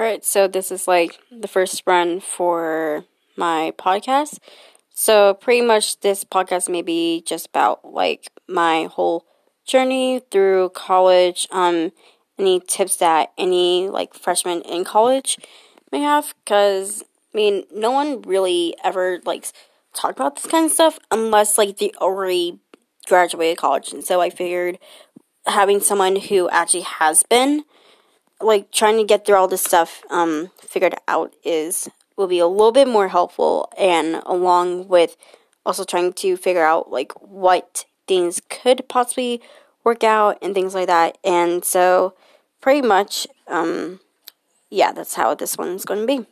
Alright, so this is like the first run for my podcast. So, pretty much, this podcast may be just about like my whole journey through college, um, any tips that any like freshman in college may have, because I mean, no one really ever like talk about this kind of stuff unless like they already graduated college, and so I figured having someone who actually has been like trying to get through all this stuff um, figured out is will be a little bit more helpful and along with also trying to figure out like what things could possibly work out and things like that. And so pretty much um, yeah that's how this one's going to be